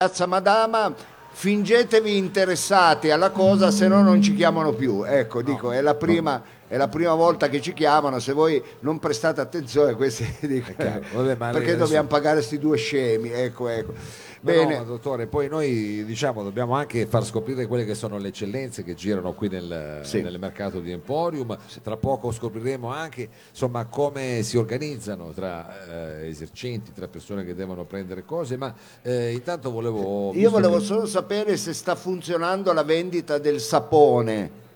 Piazza Madama, fingetevi interessati alla cosa, se no non ci chiamano più. Ecco, dico, è la prima, è la prima volta che ci chiamano, se voi non prestate attenzione, questi dico, chiaro. Vabbè, perché dobbiamo pagare questi due scemi? Ecco, ecco. No, Bene, no, ma dottore, poi noi diciamo dobbiamo anche far scoprire quelle che sono le eccellenze che girano qui nel, Sì. nel mercato di Emporium. Tra poco scopriremo anche insomma, come si organizzano tra eh, esercenti, tra persone che devono prendere cose, ma eh, intanto volevo... io volevo che- solo sapere se sta funzionando la vendita del sapone.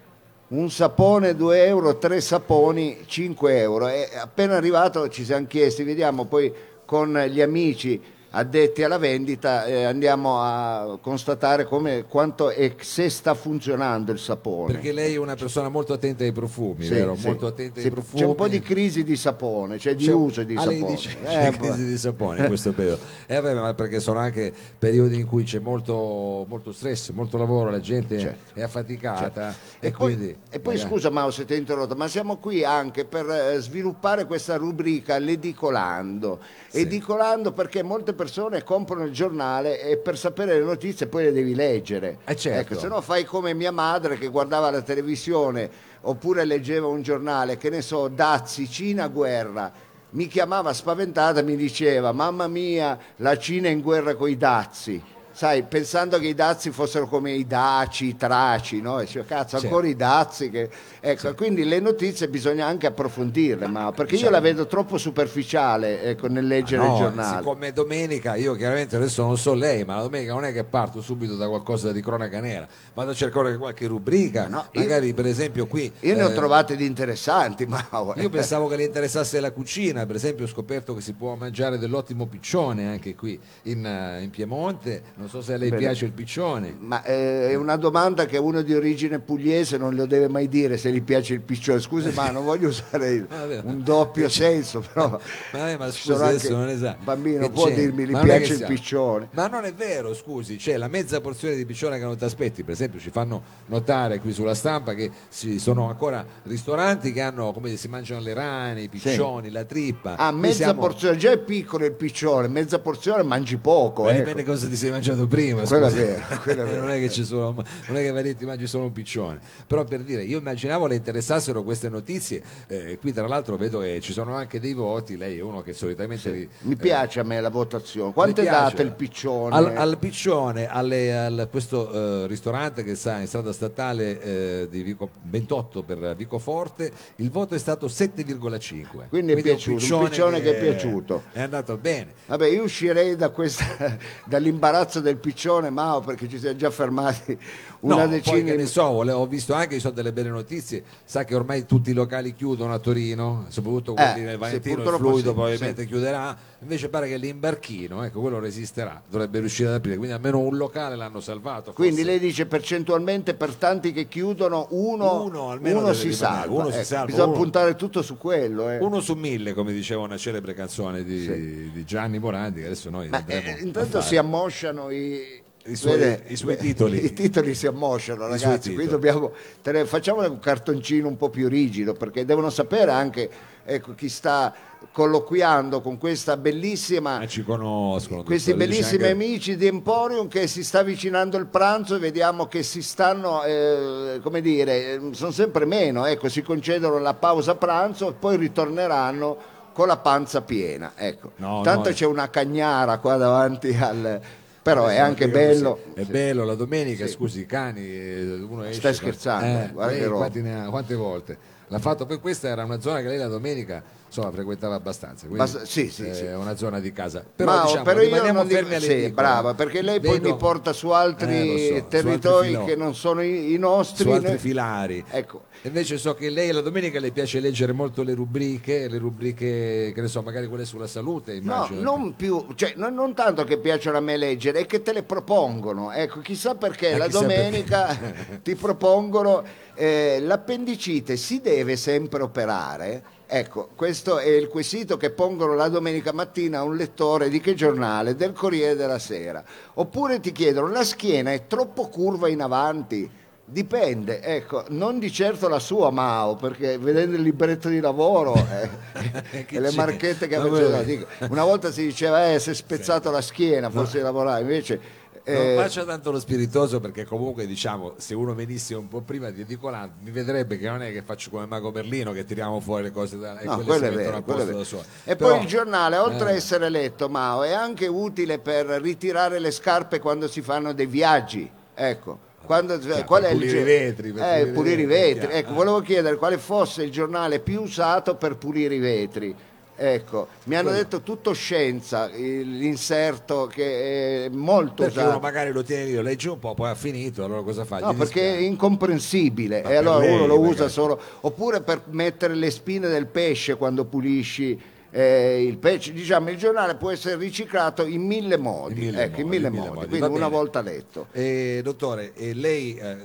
Un sapone 2 euro, tre saponi 5 euro. E appena arrivato ci siamo chiesti, vediamo poi con gli amici addetti alla vendita eh, andiamo a constatare come, quanto e se sta funzionando il sapone. Perché lei è una persona molto attenta ai profumi, Sì, vero? sì. Molto attenta Sì, ai profumi. C'è un po' di crisi di sapone, cioè di C'è- uso di ah, sapone. dice Eh, c'è boh. crisi di sapone in questo periodo. Eh, vabbè, ma perché sono anche periodi in cui c'è molto, molto stress, molto lavoro, la gente Certo. è affaticata e, E poi, quindi e poi scusa Mao se ti ho interrotto, ma siamo qui anche per eh, sviluppare questa rubrica l'edicolando. Edicolando perché molte persone comprano il giornale e per sapere le notizie poi le devi leggere. Eh, certo. Ecco, se no fai come mia madre che guardava la televisione oppure leggeva un giornale, che ne so, Dazi, Cina, guerra. Mi chiamava spaventata, mi diceva, mamma mia, la Cina è in guerra con i dazi. Sai, pensando che i dazi fossero come i daci, i traci, no? E dicevo, cazzo, Certo. ancora i dazi. Che... Ecco, quindi le notizie bisogna anche approfondirle, ma perché io la vedo troppo superficiale ecco, nel leggere No, il giornale. siccome domenica, io chiaramente adesso non so lei, ma la domenica non è che parto subito da qualcosa di cronaca nera, vado a cercare qualche rubrica, No, io- magari per esempio qui... Io ne ho eh, trovate di interessanti, ma Io pensavo che le interessasse la cucina, per esempio ho scoperto che si può mangiare dell'ottimo piccione anche qui in, eh, in Piemonte, non so se a lei Bene. piace il piccione. Ma eh, è una domanda che uno di origine pugliese non lo deve mai dire se gli piace il piccione. Scusi, ma non voglio usare un doppio senso, però. Ma, ma scusi, adesso non sa. Bambino, Che può c'è? dirmi gli Ma piace il piccione. Ma non è vero, scusi, c'è la mezza porzione di piccione che non ti aspetti, per esempio ci fanno notare qui sulla stampa che ci sono ancora ristoranti che hanno, come si mangiano le rane, i piccioni, la trippa. Ah, mezza siamo- porzione, già è piccolo il piccione, mezza porzione mangi poco. Ma ecco. dipende cosa ti sei mangiato prima. Quello è vero, quello è vero. non è che ci sono, non è che lì e ti mangi solo un piccione. Però per dire, io immaginavo le interessassero queste notizie. eh, qui tra l'altro vedo che ci sono anche dei voti. Lei è uno che solitamente ri- Mi eh, piace a me la votazione. Quanto è mi date il piccione? Al, al piccione, alle- al- questo eh, ristorante che sta in strada statale eh, di Vico, 28 per Vicoforte, il voto è stato 7,5. Quindi è piaciuto, un piccione che è piaciuto. È andato bene. Vabbè, io uscirei da questa, dall'imbarazzo del piccione, Mao, perché ci siamo già fermati una no, poi decina che di ne so, ho visto anche, ci sono delle belle notizie, sa che ormai tutti i locali chiudono a Torino, soprattutto quelli Eh, nel sì, Valentino, il fluido sì, probabilmente chiuderà, invece pare che l'imbarchino, ecco, quello resisterà, dovrebbe riuscire ad aprire, quindi almeno un locale l'hanno salvato. Quindi forse. lei dice percentualmente per tanti che chiudono uno, Uno almeno uno si salva. uno si Ecco, salva, Bisogna uno- puntare tutto su quello. eh. Uno su mille, come diceva una celebre canzone di, Sì. di Gianni Morandi, che adesso noi Ma, eh, intanto si ammosciano i, I suoi- vede, i suoi titoli. I titoli si ammosciano, ragazzi. Qui dobbiamo tenere- facciamo un cartoncino un po' più rigido perché devono sapere anche ecco, chi sta colloquiando con questa bellissima Ah, ci conoscono. questi bellissimi anche- amici di Emporium che si sta avvicinando il pranzo e vediamo che si stanno, eh, come dire, eh, sono sempre meno, ecco, si concedono la pausa pranzo e poi ritorneranno con la panza piena. Ecco. No, Tanto no. c'è una cagnara qua davanti al... però è anche bello. È bello la domenica, scusi, i cani, eh, uno esce. Stai scherzando, Eh, guarda lei che roba. quante volte? L'ha fatto per questa era una zona che lei la domenica insomma frequentava abbastanza. quindi, Basta- sì, sì, eh, sì. È una zona di casa. Però, Ma diciamo, però io rimaniamo fermi alle sì, brava, perché lei poi Vedo- mi porta su altri Eh, so, su altri territori che non sono i, i nostri. su altri né- filari. Ecco. Invece so che lei la domenica le piace leggere molto le rubriche, le rubriche che ne so, magari quelle sulla salute, No, immagino. non più, cioè, non, non tanto che piacciono a me leggere, è che te le propongono. Ecco, chissà perché Eh, la chissà domenica ti propongono eh, l'appendicite si deve sempre operare. Ecco, questo è il quesito che pongono la domenica mattina a un lettore di che giornale? Del Corriere della Sera. Oppure ti chiedono, la schiena è troppo curva in avanti? Dipende, ecco, non di certo la sua Mao, perché vedendo il libretto di lavoro eh, e le c'è? marchette che voi- dico, una volta si diceva eh, si è spezzato la schiena, forse di lavorare, invece Non Eh, faccia tanto lo spiritoso perché comunque diciamo se uno venisse un po' prima di Edicolante mi vedrebbe che non è che faccio come Mago Berlino che tiriamo fuori le cose da, e No, quelle si mettono vero, a posto da sole. E Però- poi il giornale, oltre a Eh. essere letto, Mao, è anche utile per ritirare le scarpe quando si fanno dei viaggi. Ecco. Quando, Chiaro, qual è il pulire gio- i vetri, per Eh, pulire i vetri, vetri. Ecco, volevo chiedere quale fosse il giornale più usato per pulire i vetri. Ecco, mi hanno detto tutto scienza, il- l'inserto che è molto perché uno usato. magari lo tiene lì, lo legge un po', poi ha finito, allora cosa fa? No, Gli perché è incomprensibile Ma e allora lei, uno lo magari. usa solo oppure per mettere le spine del pesce quando pulisci eh, il pesce diciamo il giornale può essere riciclato in mille modi In mille ecco, in modi, mille in mille modi. modi. quindi una volta letto Eh, dottore, e lei eh,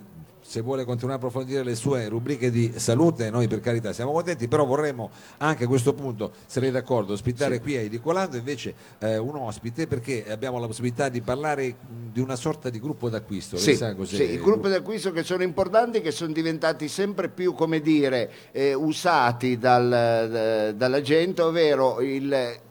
se vuole continuare a approfondire le sue rubriche di salute, noi per carità siamo contenti, però vorremmo anche a questo punto, se lei è d'accordo, ospitare qui a Edicolando invece eh, un ospite perché abbiamo la possibilità di parlare mh, di una sorta di gruppo d'acquisto. Sì, sa cos'è? sì, i gruppi d'acquisto che sono importanti, che sono diventati sempre più, come dire, eh, usati dal- da- dalla gente, ovvero il eh,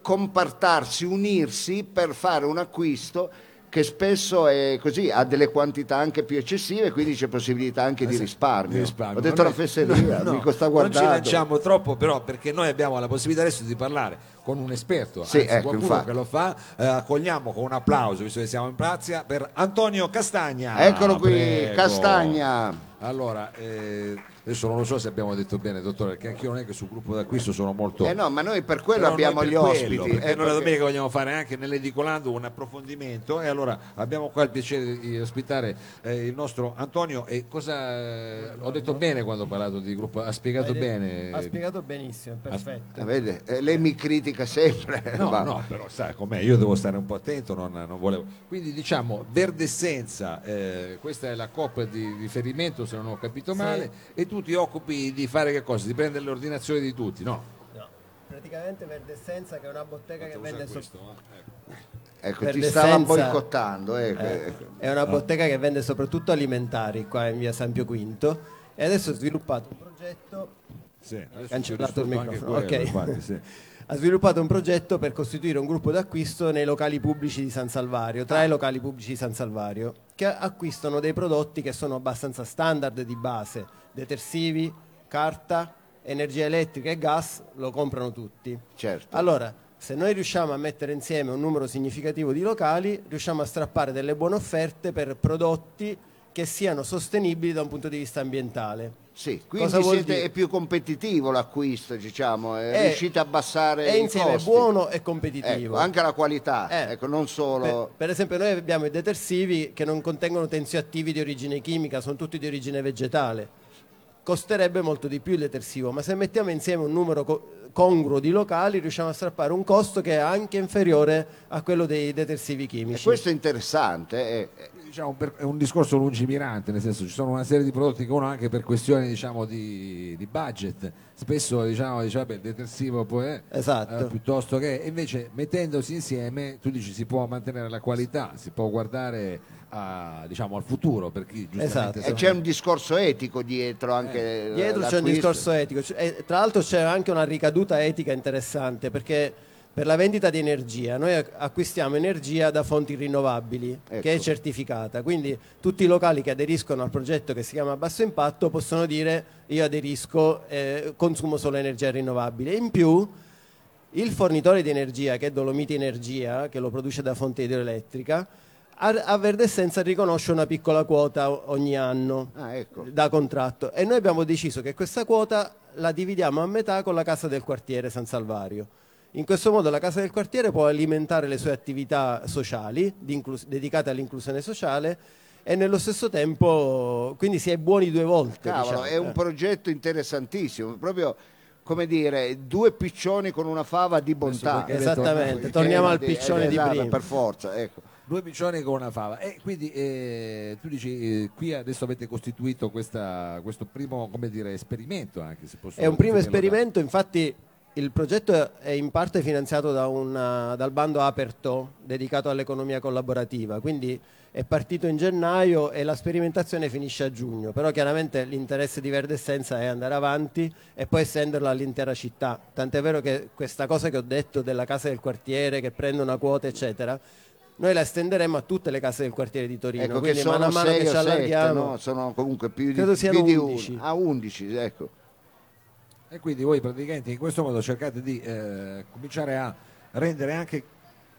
compartarsi, unirsi per fare un acquisto che spesso è così, ha delle quantità anche più eccessive, quindi c'è possibilità anche di risparmio. Di risparmio. Ho detto Ma una fesseria, no, mi sta Non guardando. ci lanciamo troppo, però, perché noi abbiamo la possibilità adesso di parlare con un esperto, Sì, anzi, ecco, qualcuno infatti. che lo fa. Eh, accogliamo con un applauso, visto che siamo in Prazia, per Antonio Castagna. Eccolo qui, Prego. Castagna. Allora, eh, adesso non lo so se abbiamo detto bene, dottore, perché anch'io non è che sul gruppo d'acquisto sono molto. Eh no, ma noi per quello Però abbiamo gli ospiti. quello, perché eh, noi la domenica vogliamo fare anche nell'edicolando un approfondimento e allora abbiamo qua il piacere di ospitare eh, il nostro Antonio e cosa eh, ho detto bene quando ho parlato di gruppo ha spiegato Hai detto- bene Ha spiegato benissimo, perfetto. Eh, vede, eh, lei mi critica sempre. No, ma- no, però sai com'è, io devo stare un po' attento, non, non volevo. Quindi diciamo, Verdessenza, eh, questa è la coppa di riferimento se non ho capito male, e tu ti occupi di fare che cosa? Di prendere le ordinazioni di tutti, no? No. Praticamente Verdessenza che è una bottega che vende so- questo, eh? Ecco. Ecco, Per ti stava boicottando. ecco, eh, ecco. è una bottega che vende soprattutto alimentari qua in via San Pio V e adesso ha sviluppato un progetto Sì, adesso Cancellato il microfono, quello, ok. infatti, sì. ha sviluppato un progetto per costituire un gruppo d'acquisto nei locali pubblici di San Salvario, tra i locali pubblici di San Salvario, che acquistano dei prodotti che sono abbastanza standard di base, detersivi, carta, energia elettrica e gas, lo comprano tutti. Certo. Allora, se noi riusciamo a mettere insieme un numero significativo di locali, riusciamo a strappare delle buone offerte per prodotti che siano sostenibili da un punto di vista ambientale. Sì, quindi siete, è più competitivo l'acquisto, diciamo, eh, È- riuscite a abbassare È insieme costi. buono e competitivo. Ecco, anche la qualità, Eh, ecco, non solo... Per, per esempio noi abbiamo i detersivi che non contengono tensioattivi di origine chimica, sono tutti di origine vegetale. Costerebbe molto di più il detersivo, ma se mettiamo insieme un numero co- congruo di locali riusciamo a strappare un costo che è anche inferiore a quello dei detersivi E chimici. questo è interessante. eh, Diciamo, per- è un discorso lungimirante, nel senso ci sono una serie di prodotti che uno anche per questioni diciamo, di, di budget, spesso diciamo, dice vabbè il detersivo poi è Esatto. eh, piuttosto che invece mettendosi insieme tu dici si può mantenere la qualità, si può guardare a, diciamo, al futuro per chi Esatto. e c'è un discorso etico dietro anche. Eh, Dietro c'è un discorso etico, c- e tra l'altro c'è anche una ricaduta etica interessante perché per la vendita di energia noi ac- acquistiamo energia da fonti rinnovabili che è Ecco. certificata, quindi tutti i locali che aderiscono al progetto che si chiama Basso Impatto possono dire io aderisco, eh, consumo solo energia rinnovabile. In più il fornitore di energia che è Dolomiti Energia, che lo produce da fonte idroelettrica, a, a Verdessenza riconosce una piccola quota ogni anno Ah, ecco. da contratto e noi abbiamo deciso che questa quota la dividiamo a metà con la casa del quartiere San Salvario. In questo modo la casa del quartiere può alimentare le sue attività sociali dedicate all'inclusione sociale e nello stesso tempo quindi si è buoni due volte. Cavolo, diciamo. è un Eh. progetto interessantissimo, proprio come dire, due piccioni con una fava di bontà. Esattamente, torniamo al piccione di esatto, prima. Per forza, ecco. Due piccioni con una fava. E quindi eh, tu dici, eh, qui adesso avete costituito questa- questo primo come dire, esperimento anche se posso È un primo esperimento, infatti il progetto è in parte finanziato da una- dal bando Aperto dedicato all'economia collaborativa, quindi è partito in gennaio e la sperimentazione finisce a giugno, però chiaramente l'interesse di Verde Essenza è andare avanti e poi estenderlo all'intera città, tant'è vero che questa cosa che ho detto della casa del quartiere che prende una quota eccetera, noi la estenderemo a tutte le case del quartiere di Torino. Ecco quindi mano a mano 6 che ci 7, allarghiamo. no? Sono comunque più di, più di 11. uno. Ah, 11, ecco. E quindi voi praticamente in questo modo cercate di eh, cominciare a rendere anche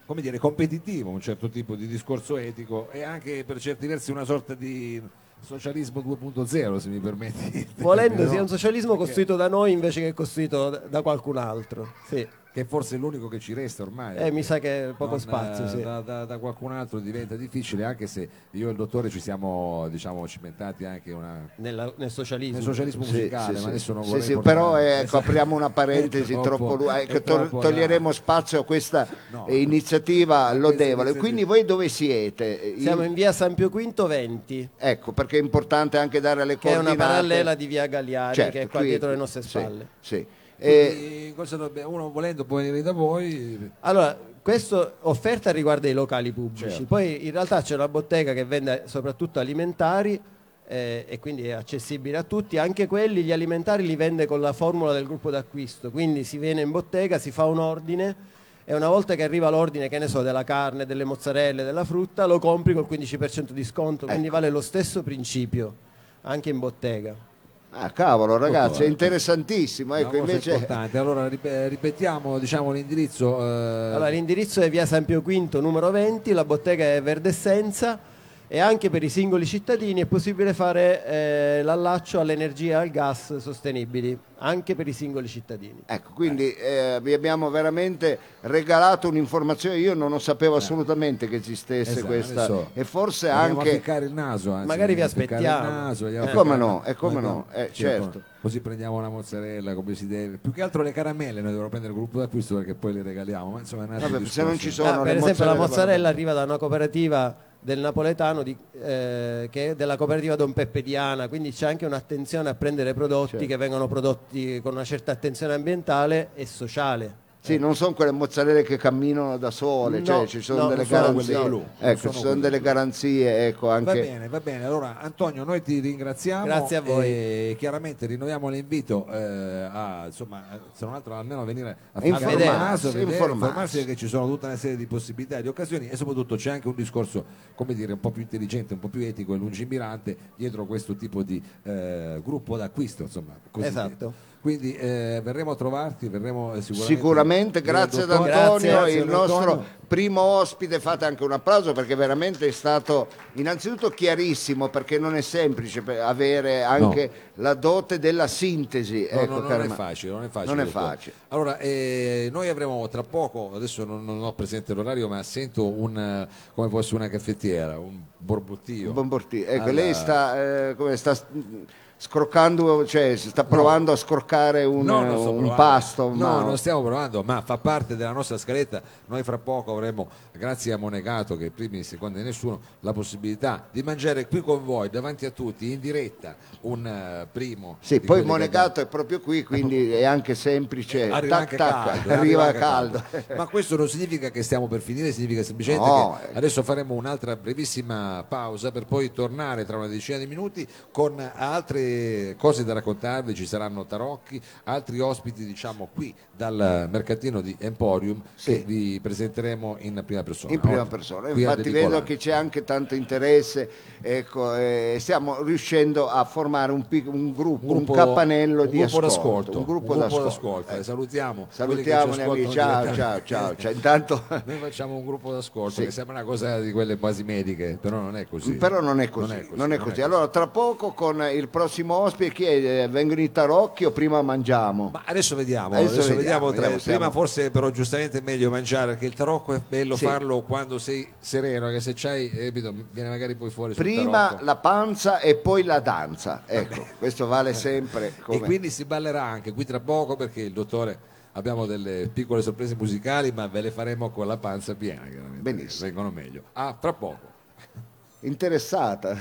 come dire, competitivo un certo tipo di discorso etico e anche per certi versi una sorta di socialismo 2.0 se mi permetti. Volendo termine, sia no? un socialismo Perché- costruito da noi invece che costruito da- da qualcun altro. Sì. Che forse è l'unico che ci resta ormai. Eh, mi sa che poco Non, spazio. eh, sì. da, da- da qualcun altro diventa difficile, anche se io e il dottore ci siamo diciamo, cimentati anche una- Nella- nel socialismo. nel socialismo musicale, sì, ma sì. adesso non Sì, vorrei sì, portare- però eh, ecco, apriamo una parentesi È troppo lunga, è ecco, to- troppo toglieremo là. spazio a questa No. eh, iniziativa lodevole. iniziativa. Quindi voi dove siete? Eh, Siamo in- in via San Pio V 20, Ecco, perché è importante anche dare le che è una coordinate. parallela di via Galliani, Certo, che è qua qui- dietro le nostre sì, spalle. sì. Eh, Quindi cosa dobbiamo- uno volendo può venire da voi, Allora, questa offerta riguarda i locali pubblici, Certo. poi in realtà c'è una bottega che vende soprattutto alimentari eh, e quindi è accessibile a tutti, anche quelli, gli alimentari li vende con la formula del gruppo d'acquisto, quindi si viene in bottega, si fa un ordine e una volta che arriva l'ordine, che ne so, della carne, delle mozzarelle, della frutta, lo compri col 15% di sconto, quindi vale lo stesso principio anche in bottega. Ah, cavolo, ragazzi, è Ecco. interessantissimo. Ecco, invece importante. Allora rip- ripetiamo diciamo, l'indirizzo. eh, Allora, l'indirizzo è via San Pio V numero 20, la bottega è Verde Essenza e anche per i singoli cittadini è possibile fare eh, l'allaccio all'energia e al gas sostenibili, anche per i singoli cittadini. Ecco, quindi eh, vi abbiamo veramente regalato un'informazione, io non lo sapevo assolutamente che esistesse Esatto, questa adesso e forse andiamo anche il naso. anzi, Magari vi aspettiamo. il naso, andiamo a Eh. ficcare- Come no, e come no, eh, certo. Così prendiamo una mozzarella come si deve. Più che altro le caramelle noi dovremmo prendere il gruppo d'acquisto perché poi le regaliamo. Ma insomma, è Vabbè, se non ci sono Ah, le per esempio la mozzarella arriva da una cooperativa del napoletano di- eh, che è della cooperativa Don Peppe Diana, quindi c'è anche un'attenzione a prendere prodotti Certo. che vengono prodotti con una certa attenzione ambientale e sociale. Sì, non sono quelle mozzarelle che camminano da sole, No, cioè ci sono no, delle garanzie. blu, ecco, sono ci sono delle blu. garanzie, ecco, Va anche bene, va bene. Allora, Antonio, noi ti ringraziamo. Grazie a voi. E chiaramente rinnoviamo l'invito eh, a, insomma, se non altro almeno a venire a Informarsi, fare un naso, vedere, informarsi. informarsi perché ci sono tutta una serie di possibilità e di occasioni e soprattutto c'è anche un discorso, come dire, un po' più intelligente, un po' più etico e lungimirante dietro questo tipo di eh, gruppo d'acquisto, insomma. così Esatto. Quindi eh, verremo a trovarti, verremo eh, sicuramente. Sicuramente, grazie ad Antonio, Grazie, grazie il nostro Antonio. primo ospite. Fate anche un applauso perché veramente è stato innanzitutto chiarissimo perché non è semplice avere anche la dote della sintesi. No, ecco, no, non è facile, non è facile. Non è facile. Allora, eh, noi avremo tra poco, adesso non, non ho presente l'orario, ma sento un, come fosse una caffettiera, un borbottio. Un buon bortino. Ecco, Alla- lei sta, eh, come sta scroccando, cioè si sta provando a scroccare un, No, non sto un provando. pasto. No, ma- non stiamo provando, ma fa parte della nostra scaletta. Noi fra poco avremo, grazie a Monegato, che primi e secondi di nessuno, la possibilità di mangiare qui con voi, davanti a tutti, in diretta, un eh, primo. Sì, di poi quelli che Monegato è proprio qui, quindi è anche semplice. Arriva tac, anche tac, caldo, arriva anche caldo. Ma questo non significa che stiamo per finire, significa semplicemente No, che eh. adesso faremo un'altra brevissima pausa per poi tornare tra una decina di minuti con cose da raccontarvi, ci saranno tarocchi, altri ospiti diciamo qui dal mercatino di Emporium Sì. che vi presenteremo in prima persona. in prima persona. Infatti vedo che c'è anche tanto interesse, ecco, e stiamo riuscendo a formare un, pic- un gruppo, un, capannello un di gruppo ascolto, d'ascolto, un gruppo gruppo d'ascolto. d'ascolto. Eh, salutiamo Salutiamo amici, ciao, ciao, ciao, ciao. Intanto, Noi facciamo un gruppo d'ascolto Sì. che sembra una cosa di quelle quasi mediche, però non è così. però non è così, non è così. Allora, tra poco con il prossimo ospite, chi è? Eh, vengono i tarocchi o prima mangiamo? Ma adesso vediamo, Adesso adesso, vediamo, vediamo, tra- vediamo, siamo- prima forse però giustamente è meglio mangiare perché il tarocco è bello Sì. farlo quando sei sereno, che se c'hai, eh, capito, viene magari poi fuori Prima la panza e poi la danza. Ecco, questo vale sempre come... E quindi si ballerà anche qui tra poco perché il dottore abbiamo delle piccole sorprese musicali, ma ve le faremo con la panza piena. Benissimo. Vengono meglio. Ah, tra poco. interessata.